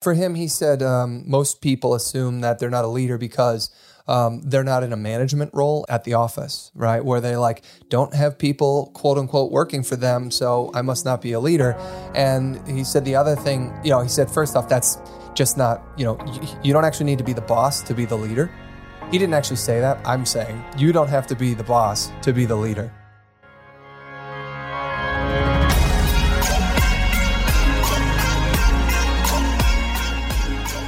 For him, he said um, most people assume that they're not a leader because um, they're not in a management role at the office, right? Where they like don't have people quote unquote working for them, so I must not be a leader. And he said the other thing, you know, he said first off, that's just not, you know, you, you don't actually need to be the boss to be the leader. He didn't actually say that. I'm saying you don't have to be the boss to be the leader.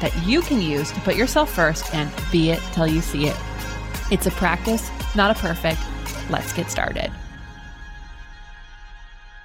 that you can use to put yourself first and be it till you see it. It's a practice, not a perfect. Let's get started.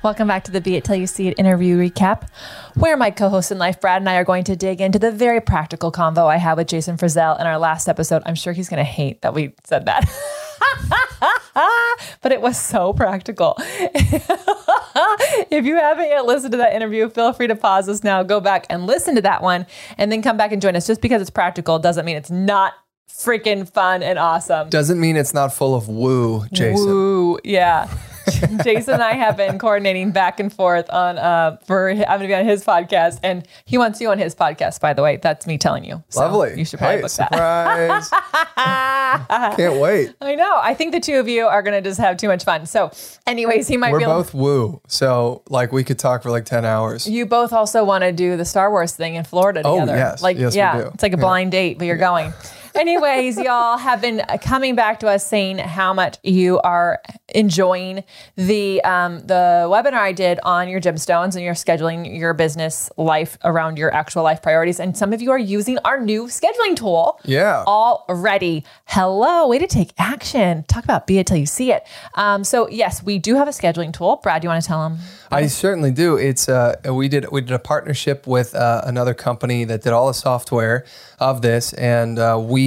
Welcome back to the Be It Till You See It interview recap, where my co host in life, Brad, and I are going to dig into the very practical convo I had with Jason Frizzell in our last episode. I'm sure he's going to hate that we said that. but it was so practical. if you haven't yet listened to that interview, feel free to pause this now, go back and listen to that one, and then come back and join us. Just because it's practical doesn't mean it's not freaking fun and awesome. Doesn't mean it's not full of woo, Jason. Woo, yeah. Jason and I have been coordinating back and forth on uh for I'm gonna be on his podcast and he wants you on his podcast, by the way. That's me telling you. So Lovely. You should probably hey, book surprise. that. Can't wait. I know. I think the two of you are gonna just have too much fun. So anyways, he might We're be able both woo. So like we could talk for like 10 hours. you both also want to do the Star Wars thing in Florida together. Oh, together. yes. Like Yes, we yeah, do. it's like a Yeah. blind date, but you're going. Anyways, y'all have been coming back to us saying how much you are enjoying the um, the webinar I did on your gemstones and your scheduling your business life around your actual life priorities. And some of you are using our new scheduling tool Yeah. already. Hello, way to take action. Talk about be it till you see it. Um, so yes, we do have a scheduling tool. Brad, do you want to tell them? I certainly do. It's uh, we did we did a partnership with uh, another company that did all the software of this, and uh, we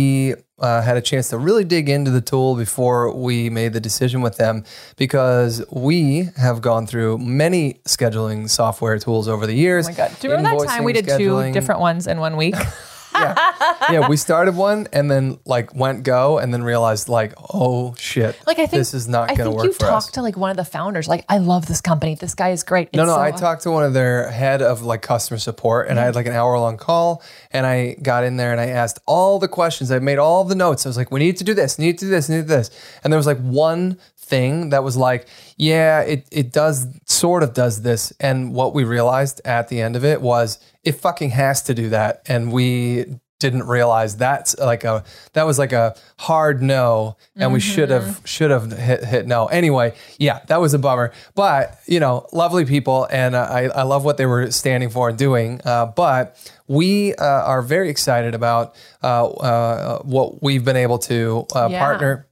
uh, had a chance to really dig into the tool before we made the decision with them because we have gone through many scheduling software tools over the years. Oh my God. Do you remember that time we did two scheduling. different ones in one week? yeah, yeah, we started one and then like went go and then realized like, oh shit, Like I think this is not going to think work you for talked us. to like one of the founders. Like, I love this company. This guy is great. No, It's no, so- I talked to one of their head of like customer support and I had mm-hmm. like an hour long call and I got in there and I asked all the questions. I made all the notes. I was like, we need to do this, need to do this, need to do this. And there was like one thing that was like, yeah, it, it does sort of does this. And what we realized at the end of it was it fucking has to do that. And we didn't realize that's like a that was like a hard no. And we should have should have hit, hit no. Anyway yeah that was a bummer. But you know lovely people. And uh, I, I love what they were standing for and doing. Uh, but we uh, are very excited about uh, uh, what we've been able to uh, Yeah. partner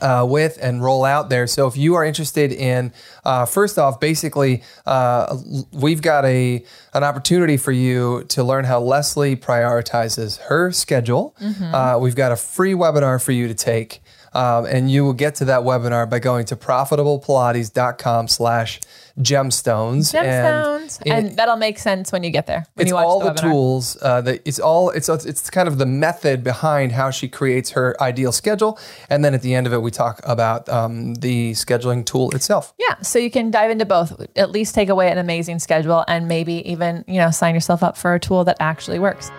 uh, with and roll out there. So if you are interested in, uh, first off, basically, uh, we've got a an opportunity for you to learn how Lesley prioritizes her schedule. Uh, we've got a free webinar for you to take. Um, and you will get to that webinar by going to profitablepilates.com slash gemstones. gemstones, And and, that'll make sense when you get there. When it's you watch all the, the, tools uh, that it's all it's it's kind of the method behind how she creates her ideal schedule and then at the end of it we talk about um, the scheduling tool itself Yeah, so you can dive into both. At least take away an amazing schedule, and maybe even you know sign yourself up for a tool that actually works.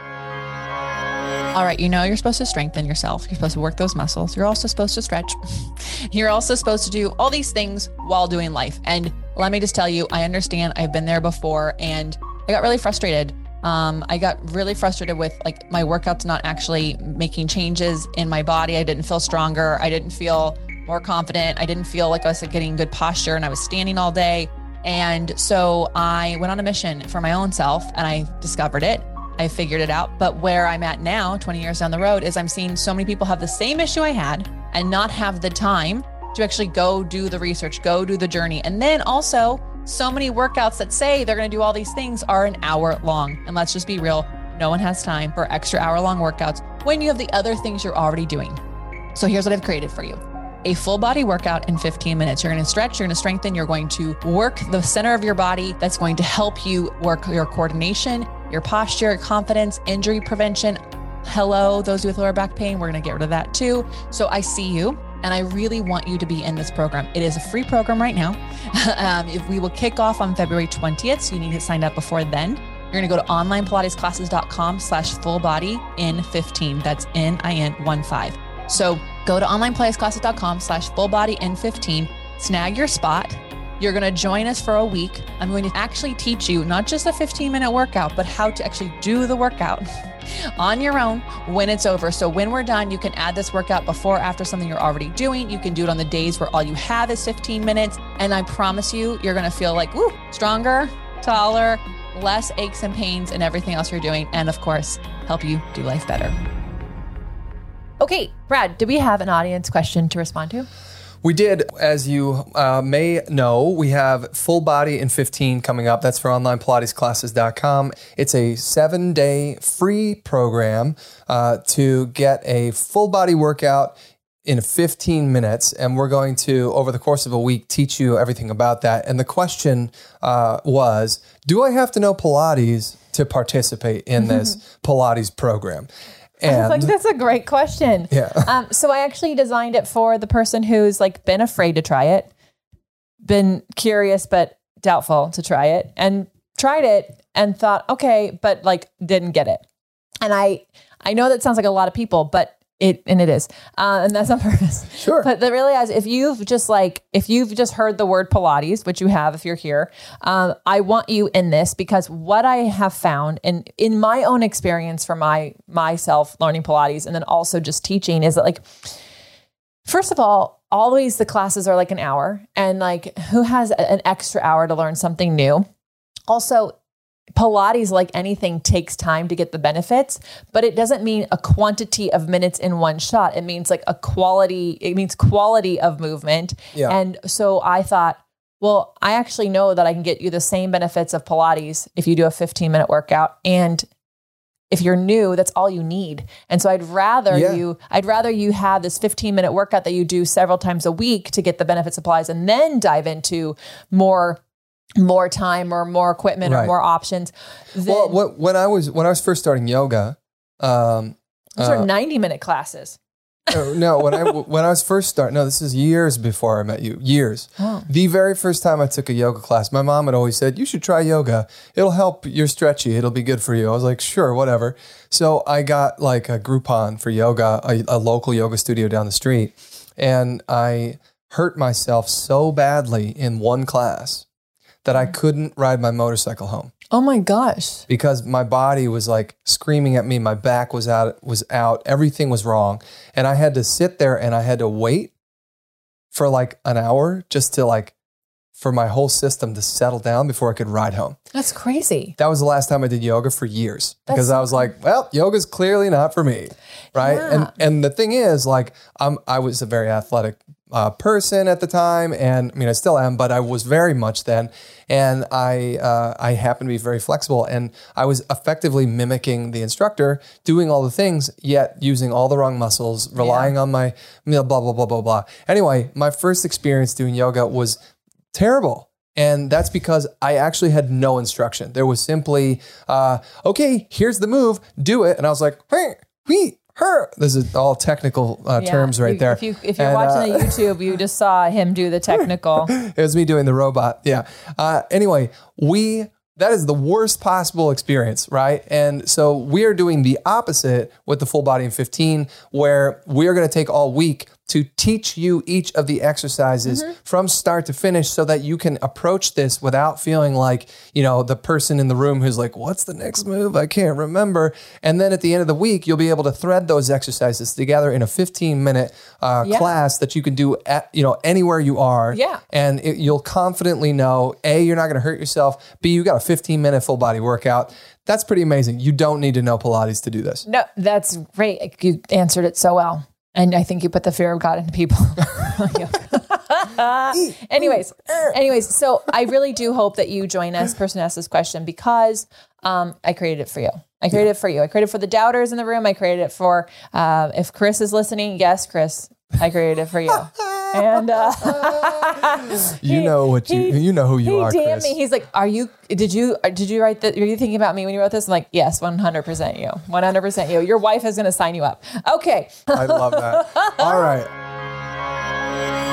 All right, you know you're supposed to strengthen yourself. You're supposed to work those muscles. You're also supposed to stretch. You're also supposed to do all these things while doing life. And let me just tell you, I understand. I've been there before, and I got really frustrated. Um, I got really frustrated with like my workouts not actually making changes in my body. I didn't feel stronger. I didn't feel more confident. I didn't feel like I was getting good posture, and I was standing all day. And so I went on a mission for my own self, and I discovered it. I figured it out. But where I'm at now, 20 years down the road, is I'm seeing so many people have the same issue I had and not have the time to actually go do the research, go do the journey. And then also, so many workouts that say they're going to do all these things are an hour long. And let's just be real, no one has time for extra hour long workouts when you have the other things you're already doing. So here's what I've created for you a full body workout in 15 minutes. You're going to stretch, you're going to strengthen, you're going to work the center of your body. That's going to help you work your coordination, your posture, confidence, injury prevention. Hello, those with lower back pain, we're going to get rid of that too. So I see you. And I really want you to be in this program. It is a free program right now. um, if we will kick off on February 20th, so you need to sign up before then. You're going to go to onlinepilatesclasses.com slash full body in 15. That's N-I-N 1 5. So go to onlinepilatesclasses.com slash full body in 15, snag your spot. You're going to join us for a week. I'm going to actually teach you not just a 15 minute workout, but how to actually do the workout on your own when it's over. So when we're done, you can add this workout before after something you're already doing. You can do it on the days where all you have is 15 minutes. And I promise you, you're going to feel like, woo, stronger, taller, less aches and pains and everything else you're doing. And of course, help you do life better. Okay, Brad, do we have an audience question to respond to? We did, as you uh, may know, we have Full Body in 15 coming up. That's for onlinepilatesclasses.com. It's a seven day free program uh, to get a full body workout in 15 minutes. And we're going to, over the course of a week, teach you everything about that. And the question uh, was Do I have to know Pilates to participate in this Pilates program? And like that's a great question. Yeah. Um, so I actually designed it for the person who's like been afraid to try it, been curious but doubtful to try it, and tried it and thought, okay, but like didn't get it. And I I know that sounds like a lot of people, but it and it is, uh, and that's on purpose. Sure. But the really is, if you've just like if you've just heard the word Pilates, which you have if you're here, um, I want you in this because what I have found, and in my own experience for my myself learning Pilates, and then also just teaching, is that like, first of all, always the classes are like an hour, and like who has an extra hour to learn something new? Also, Pilates, like anything, takes time to get the benefits, but it doesn't mean a quantity of minutes in one shot. It means like a quality, it means quality of movement. Yeah. And so I thought, well, I actually know that I can get you the same benefits of Pilates if you do a 15 minute workout. And if you're new, that's all you need. And so I'd rather Yeah. you, I'd rather you have this 15 minute workout that you do several times a week to get the benefits applies and then dive into more more time or more equipment or more options. Then, Well, what, when I was when I was first starting yoga, um, those uh, are 90 minute classes. no, no, when I when I was first starting, no, this is years before I met you. Years. Oh. The very first time I took a yoga class, my mom had always said, "You should try yoga. It'll help. You're stretchy. It'll be good for you." I was like, "Sure, whatever." So I got like a Groupon for yoga, a, a local yoga studio down the street, and I hurt myself so badly in one class that I couldn't ride my motorcycle home. Oh my gosh. because my body was like screaming at me. My back was out was out. Everything was wrong. And i had to sit there and i had to wait for like an hour just to like for my whole system to settle down before i could ride home. That's crazy. that was the last time i did yoga for years. Because i was like well yoga's clearly not for me. Right? And and the thing is like i'm i was a very athletic uh, person at the time and i mean i still am but i was very much then and i uh, i happened to be very flexible and i was effectively mimicking the instructor doing all the things yet using all the wrong muscles relying on my you know, blah blah blah blah blah anyway my first experience doing yoga was terrible. And that's because I actually had no instruction. There was simply, uh, okay, here's the move, do it. And I was like, hey, we, her. This is all technical uh, Yeah. terms right You- there. If you if you're And, watching uh, the YouTube, you just saw him do the technical. it was me doing the robot. Yeah. Uh, anyway, we that is the worst possible experience, right? And so we are doing the opposite with the full body in 15, where we are going to take all week to teach you each of the exercises from start to finish so that you can approach this without feeling like, you know, the person in the room who's like, what's the next move? I can't remember. And then at the end of the week, you'll be able to thread those exercises together in a 15 minute uh, Yeah. class that you can do at, you know, anywhere you are Yeah. and it, you'll confidently know a you're not going to hurt yourself b you got a 15 minute full body workout that's pretty amazing you don't need to know pilates to do this No, that's great. You answered it so well. And I think you put the fear of God into people. anyways, anyways, so I really do hope that you join us, person asked this question, because Um, I created it for you. I created it for you. I created it for the doubters in the room. I created it for uh, if Chris is listening. Yes, Chris, I created it for you. and uh, You know what you you know who you he are, damn Chris. me. He's like, "Are you? Did you? Did you write that? Were you thinking about me when you wrote this?" I'm like, "Yes, 100 percent you. 100 percent you. Your wife is going to sign you up." Okay. I love that. All right.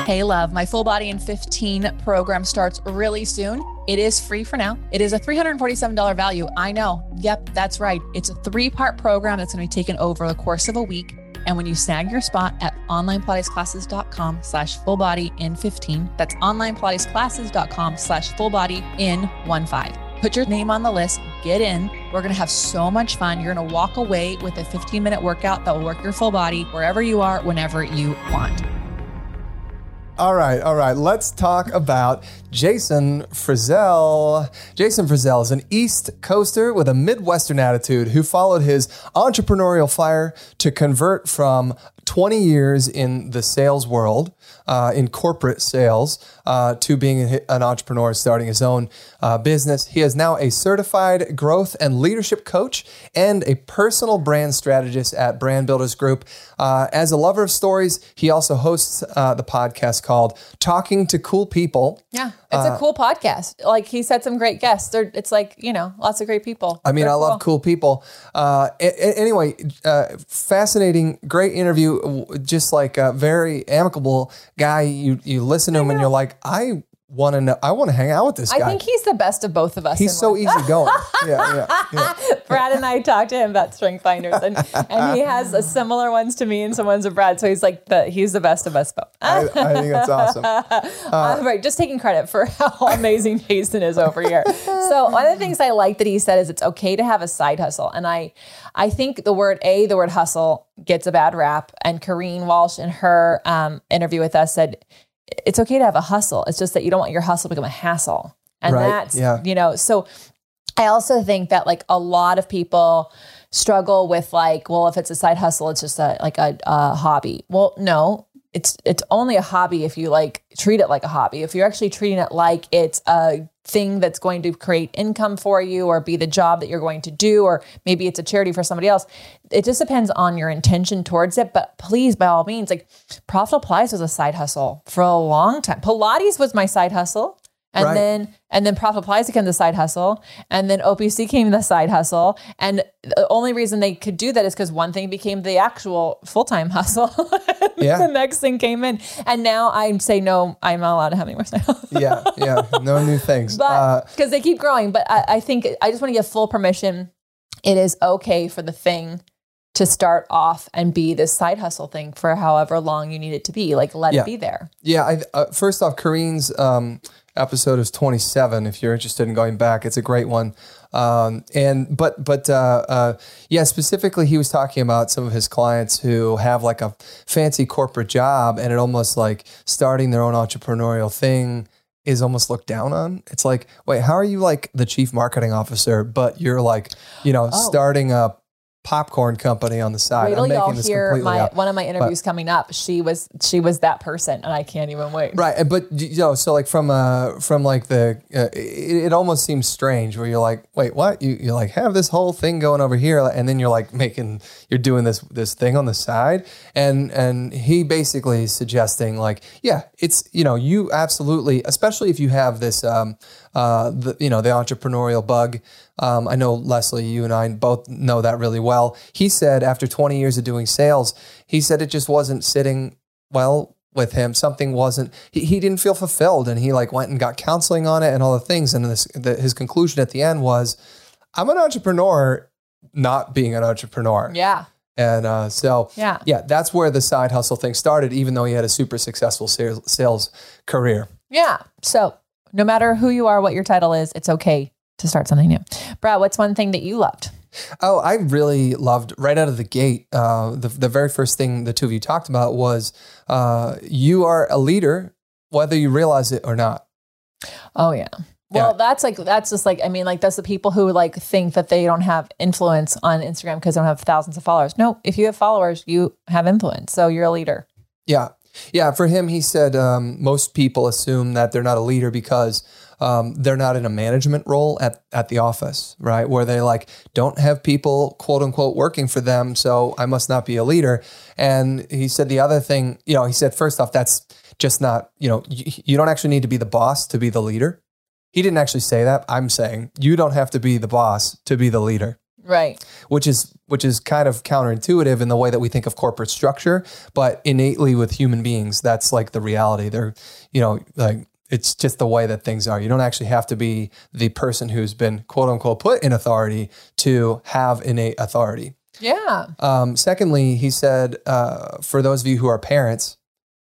Hey, love, my full body in 15 program starts really soon. It is free for now. It is a $347 value. I know. Yep, that's right. It's a three part program that's going to be taken over the course of a week. And when you snag your spot at onlinepilatesclasses.com slash full body in 15, that's onlinepilatesclasses.com slash full body in one five. Put your name on the list, get in. We're going to have so much fun. You're going to walk away with a 15 minute workout that will work your full body wherever you are, whenever you want. All right, all right. Let's talk about Jason Frizzell. Jason Frizzell is an East Coaster with a Midwestern attitude who followed his entrepreneurial fire to convert from 20 years in the sales world, uh, in corporate sales, uh, to being an entrepreneur, starting his own uh, business. He is now a certified growth and leadership coach and a personal brand strategist at Brand Builders Group. Uh, as a lover of stories, he also hosts uh, the podcast called Talking to Cool People. Yeah, it's a cool podcast. Like he said, some great guests. They're, it's like you know, lots of great people. I mean, They're I love cool people. Uh, a- a- anyway, uh, fascinating, great interview. Just like a very amicable guy. You you listen to him and you're like, I want to know. I want to hang out with this guy. I think he's the best of both of us. He's so easygoing. yeah, yeah, yeah. Brad and I talked to him about strength finders, and, and he has a similar ones to me and some ones of Brad. So he's like the he's the best of us both. I, I think that's awesome. Uh, right, just taking credit for how amazing Jason is over here. So one of the things I like that he said is it's okay to have a side hustle, and I, I think the word a the word hustle gets a bad rap. And Kareen Walsh in her um, interview with us said it's okay to have a hustle. It's just that you don't want your hustle to become a hassle, and Right, that's yeah. you know. So I also think that like a lot of people struggle with like, well, if it's a side hustle, it's just a like a, a hobby. Well, no, it's it's only a hobby if you like treat it like a hobby. If you're actually treating it like it's a thing that's going to create income for you or be the job that you're going to do or maybe it's a charity for somebody else it just depends on your intention towards it. But please by all means like profitable pilates was a side hustle for a long time. Pilates was my side hustle and Right. then and then Profit Plaza became the side hustle, and then OPC came the side hustle. And the only reason they could do that is because one thing became the actual full time hustle. Yeah. the next thing came in, and now I say no, I'm not allowed to have any more side hustles. Yeah, yeah. No new things. Uh, But because they keep growing, but I, I think I just want to give full permission. It is okay for the thing to start off and be this side hustle thing for however long you need it to be. Like let Yeah. it be there. Yeah, I, uh, first off, Kareen's um, episode is 27. If you're interested in going back, it's a great one. Um, and but but uh, uh, yeah, specifically, he was talking about some of his clients who have like a fancy corporate job, and it almost like starting their own entrepreneurial thing is almost looked down on. It's like, wait, how are you like the chief marketing officer, but you're like, you know, starting a popcorn company on the side? Wait till I'm making y'all hear my up. one of my interviews coming up. She was she was that person, and I can't even wait. Right, but you know, so like from uh from like the uh, it, it almost seems strange where you're like, wait, what? You you like have this whole thing going over here, and then you're like making you're doing this this thing on the side, and and he basically is suggesting like, yeah, it's you know, you absolutely, especially if you have this um uh the you know the entrepreneurial bug. Um, I know Lesley, you and I both know that really well. He said after 20 years of doing sales, he said it just wasn't sitting well with him. Something wasn't. He, he didn't feel fulfilled, and he like went and got counseling on it and all the things. And this, the, his conclusion at the end was, "I'm an entrepreneur, not being an entrepreneur." Yeah. And uh, so, Yeah. yeah, that's where the side hustle thing started. Even though he had a super successful sales, sales career. Yeah. So no matter who you are, what your title is, it's okay to start something new. Brad, what's one thing that you loved? Oh, I really loved right out of the gate. Uh, the the very first thing the two of you talked about was uh, you are a leader, whether you realize it or not. Oh yeah. Well, Yeah. that's like that's just like I mean, like that's the people who like think that they don't have influence on Instagram because they don't have thousands of followers. No, if you have followers, you have influence. So you're a leader. Yeah. Yeah. For him, he said um, most people assume that they're not a leader because um, they're not in a management role at, at the office, right? Where they like don't have people quote unquote working for them. So I must not be a leader. And he said the other thing, you know, he said, first off, that's just not, you know, you, you don't actually need to be the boss to be the leader. He didn't actually say that. I'm saying you don't have to be the boss to be the leader Right. which is which is kind of counterintuitive in the way that we think of corporate structure, but innately with human beings, that's like the reality. They're, you know, like it's just the way that things are. You don't actually have to be the person who's been quote unquote put in authority to have innate authority. Yeah. Um, secondly, he said, uh, for those of you who are parents,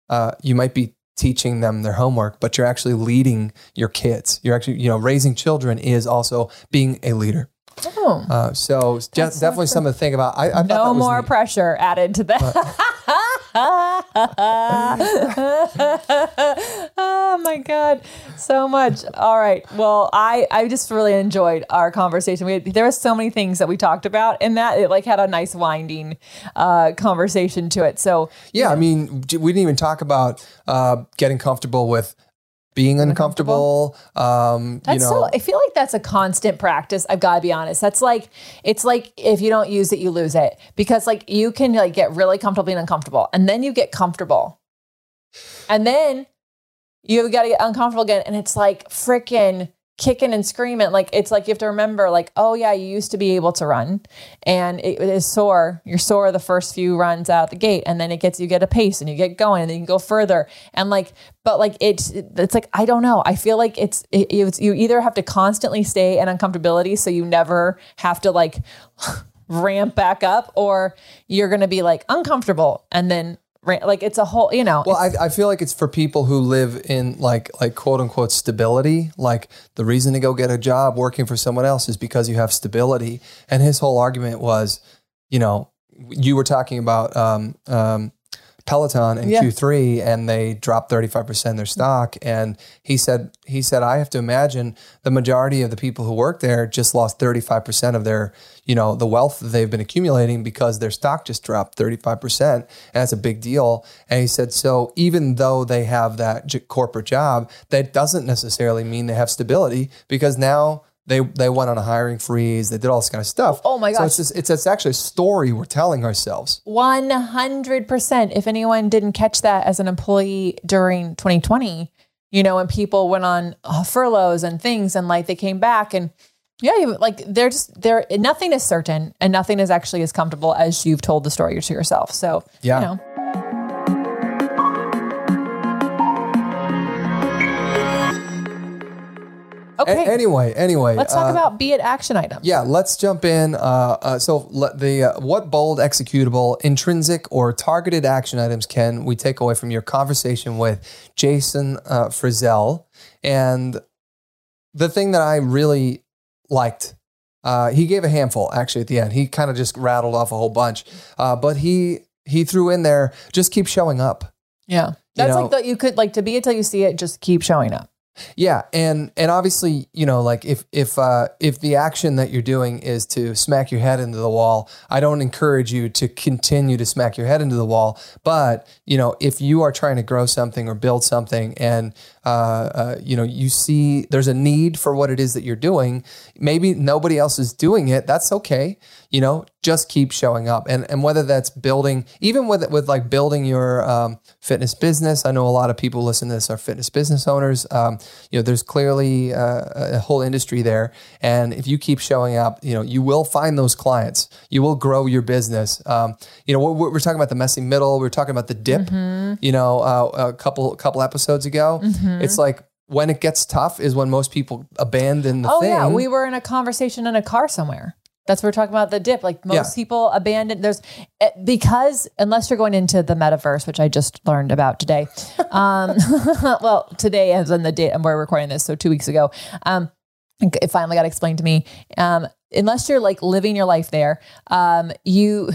uh, you might be teaching them their homework, but you're actually leading your kids. You're actually, you know, raising children is also being a leader. Oh. Uh, so just definitely something to think about. I, I no more neat. pressure added to that. oh my god, so much. All right. Well, I I just really enjoyed our conversation. We had, there were so many things that we talked about, and that it like had a nice winding uh, conversation to it. So Yeah, I mean, we didn't even talk about uh, getting comfortable with being uncomfortable. Um, you know, so. I feel like that's a constant practice. I've got to be honest. That's like it's like if you don't use it, you lose it. Because like you can like get really comfortable being uncomfortable, and then you get comfortable, and then you've got to get uncomfortable again, and it's like freaking kicking and screaming. Like it's like you have to remember, like oh yeah, you used to be able to run, and it is sore. You're sore the first few runs out the gate, and then it gets you get a pace, and you get going, and then you can go further, and like but like it's it's like I don't know. I feel like it's it, it's you either have to constantly stay in uncomfortability so you never have to like ramp back up, or you're gonna be like uncomfortable and then like it's a whole you know. Well, I, I feel like it's for people who live in like like quote unquote stability. Like the reason to go get a job working for someone else is because you have stability. And his whole argument was, you know, you were talking about um, um, Peloton in Yeah. Q3, and they dropped thirty five percent of their stock. And he said he said I have to imagine the majority of the people who work there just lost thirty five percent of their you know the wealth that they've been accumulating because their stock just dropped 35% and that's a big deal and he said so even though they have that j- corporate job that doesn't necessarily mean they have stability because now they they went on a hiring freeze they did all this kind of stuff Oh my so gosh. it's, just, it's it's actually a story we're telling ourselves 100%. If anyone didn't catch that as an employee during 2020, you know, when people went on uh, furloughs and things and like they came back and yeah, like they're just, they're, nothing is certain and nothing is actually as comfortable as you've told the story to yourself. So, Yeah. you know. A- anyway anyway Let's talk uh, about be it action items. Yeah, let's jump in. Uh, uh, so, let the uh, what bold, executable, intrinsic, or targeted action items can we take away from your conversation with Jason uh, Frizzell? And the thing that I really liked, uh, he gave a handful actually at the end. He kind of just rattled off a whole bunch, uh, but he he threw in there just keep showing up. Yeah. That's know- like that you could like to be until you see it, just keep showing up. Yeah, and and obviously, you know, like if if uh, if the action that you're doing is to smack your head into the wall, I don't encourage you to continue to smack your head into the wall. But you know, if you are trying to grow something or build something, and uh, uh, you know, you see there's a need for what it is that you're doing, maybe nobody else is doing it. That's okay. You know, just keep showing up, and and whether that's building, even with with like building your um, fitness business. I know a lot of people listen to this are fitness business owners. Um, you know, there's clearly uh, a whole industry there, and if you keep showing up, you know, you will find those clients. You will grow your business. Um, you know, we're, we're talking about the messy middle. We are talking about the dip. You know, uh, a couple couple episodes ago. It's like when it gets tough is when most people abandon the Oh thing. yeah, we were in a conversation in a car somewhere. That's what we're talking about the dip. Like most Yeah. people abandon there's eh, because unless you're going into the metaverse, which I just learned about today. Um, well, today as in the date, and we're recording this, so two weeks ago. Um, it finally got explained to me. Um, unless you're like living your life there, um, you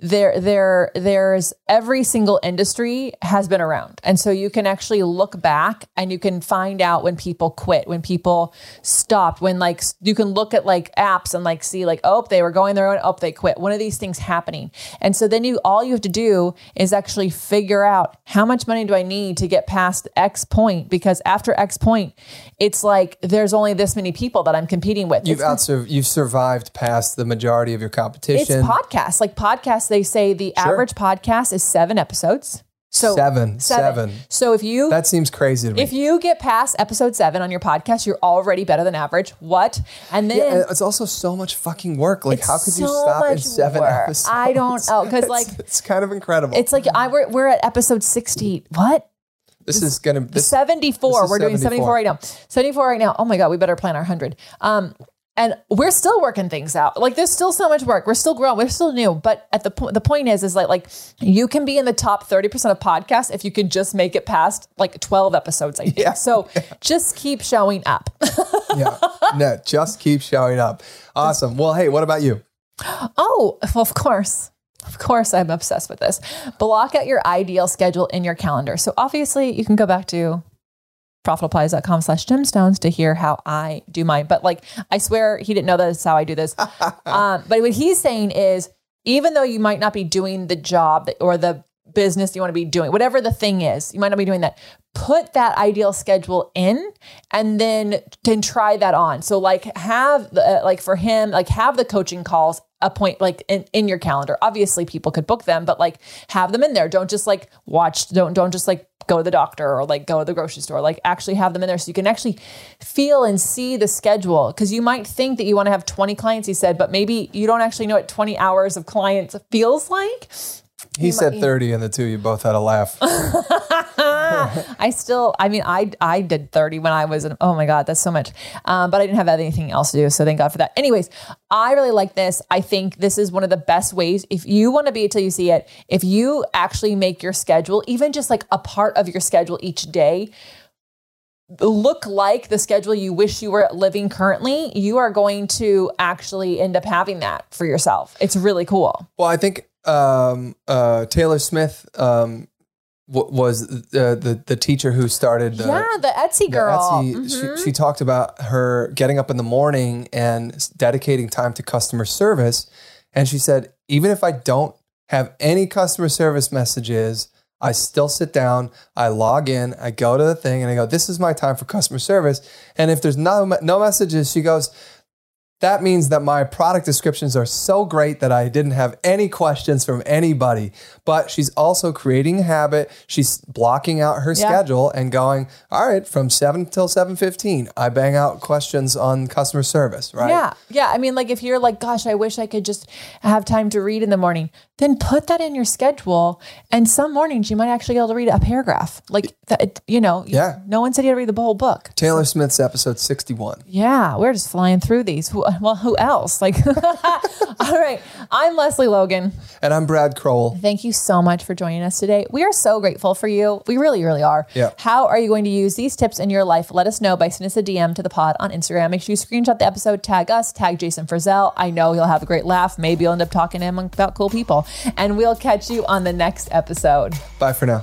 there there there's every single industry has been around. And so you can actually look back and you can find out when people quit when people stopped when like you can look at like apps and like see like oh they were going their own oh they quit. One of these things happening. And so then you all you have to do is actually figure out how much money do i need to get past x point? Because after x point it's like there's only this many people that i'm competing with. You've outserved, you've survived past the majority of your competition. it's podcasts. Like podcasts, they say the average podcast is seven episodes. So Seven, seven. So if you that seems crazy to me. if you get past episode seven on your podcast, you're already better than average. What? And then Yeah, and it's also so much fucking work. Like, how could you so stop in much seven work. episodes? I don't know, 'cause, It's- like, it's kind of incredible. it's like I we're, we're at episode sixty. What? this is gonna this, 74. this is We're doing 74 74 right now. 74 right now. Oh my God, we better plan our 100. Um, and we're still working things out. Like there's still so much work. We're still growing. We're still new. But at the point, the point is, is like, like you can be in the top 30% of podcasts if you can just make it past like 12 episodes, I think. Yeah. So just keep showing up. yeah. No, just keep showing up. Awesome. Well, hey, what about you? Oh, well, of course. Of course, I'm obsessed with this. Block out your ideal schedule in your calendar. So obviously, you can go back to profitablepilates.com slash gemstones to hear how I do mine. But like, I swear he didn't know that's how I do this. um, but what he's saying is, even though you might not be doing the job that, or the business you want to be doing, whatever the thing is, you might not be doing that. Put that ideal schedule in and then then try that on. So like have the uh, like for him, like have the coaching calls a point like in, in your calendar. Obviously people could book them, but like have them in there. Don't just like watch, don't don't just like go to the doctor or like go to the grocery store. Like actually have them in there so you can actually feel and see the schedule. Cause you might think that you want to have 20 clients, he said, but maybe you don't actually know what 20 hours of clients feels like. He said 30, and the two of you both had a laugh. I still, I mean, I I did 30 when I was, in, oh my God, that's so much. Um, but I didn't have anything else to do. So thank God for that. Anyways, I really like this. I think this is one of the best ways. If you want to be till you see it, if you actually make your schedule, even just like a part of your schedule each day, look like the schedule you wish you were living currently, you are going to actually end up having that for yourself. It's really cool. Well, I think um, uh, Taylor Smith um, was the, the the teacher who started. Uh, yeah, the Etsy the girl. Etsy- Mhm. she, she talked about her getting up in the morning and dedicating time to customer service. And she said, even if I don't have any customer service messages, I still sit down, I log in, I go to the thing, and I go, "This is my time for customer service." And if there's no no messages, she goes, that means that my product descriptions are so great that I didn't have any questions from anybody. But she's also creating a habit. She's blocking out her Yeah. schedule and going, all right, from seven till seven fifteen, I bang out questions on customer service, right? Yeah. Yeah. I mean, like if you're like, gosh, I wish I could just have time to read in the morning, then put that in your schedule. And some mornings you might actually be able to read a paragraph. Like that, you know, Yeah. no one said you had to read the whole book. Taylor Smith's episode sixty-one. Yeah, we're just flying through these. Well, who else? Like, all right. I'm Lesley Logan. And I'm Brad Crowell. Thank you so much for joining us today. We are so grateful for you. We really, really are. Yeah. How are you going to use these tips in your life? Let us know by sending us a DM to the pod on Instagram. Make sure you screenshot the episode, tag us, tag Jason Frizzell. I know you'll have a great laugh. Maybe you'll end up talking to him about cool people. And we'll catch you on the next episode. Bye for now.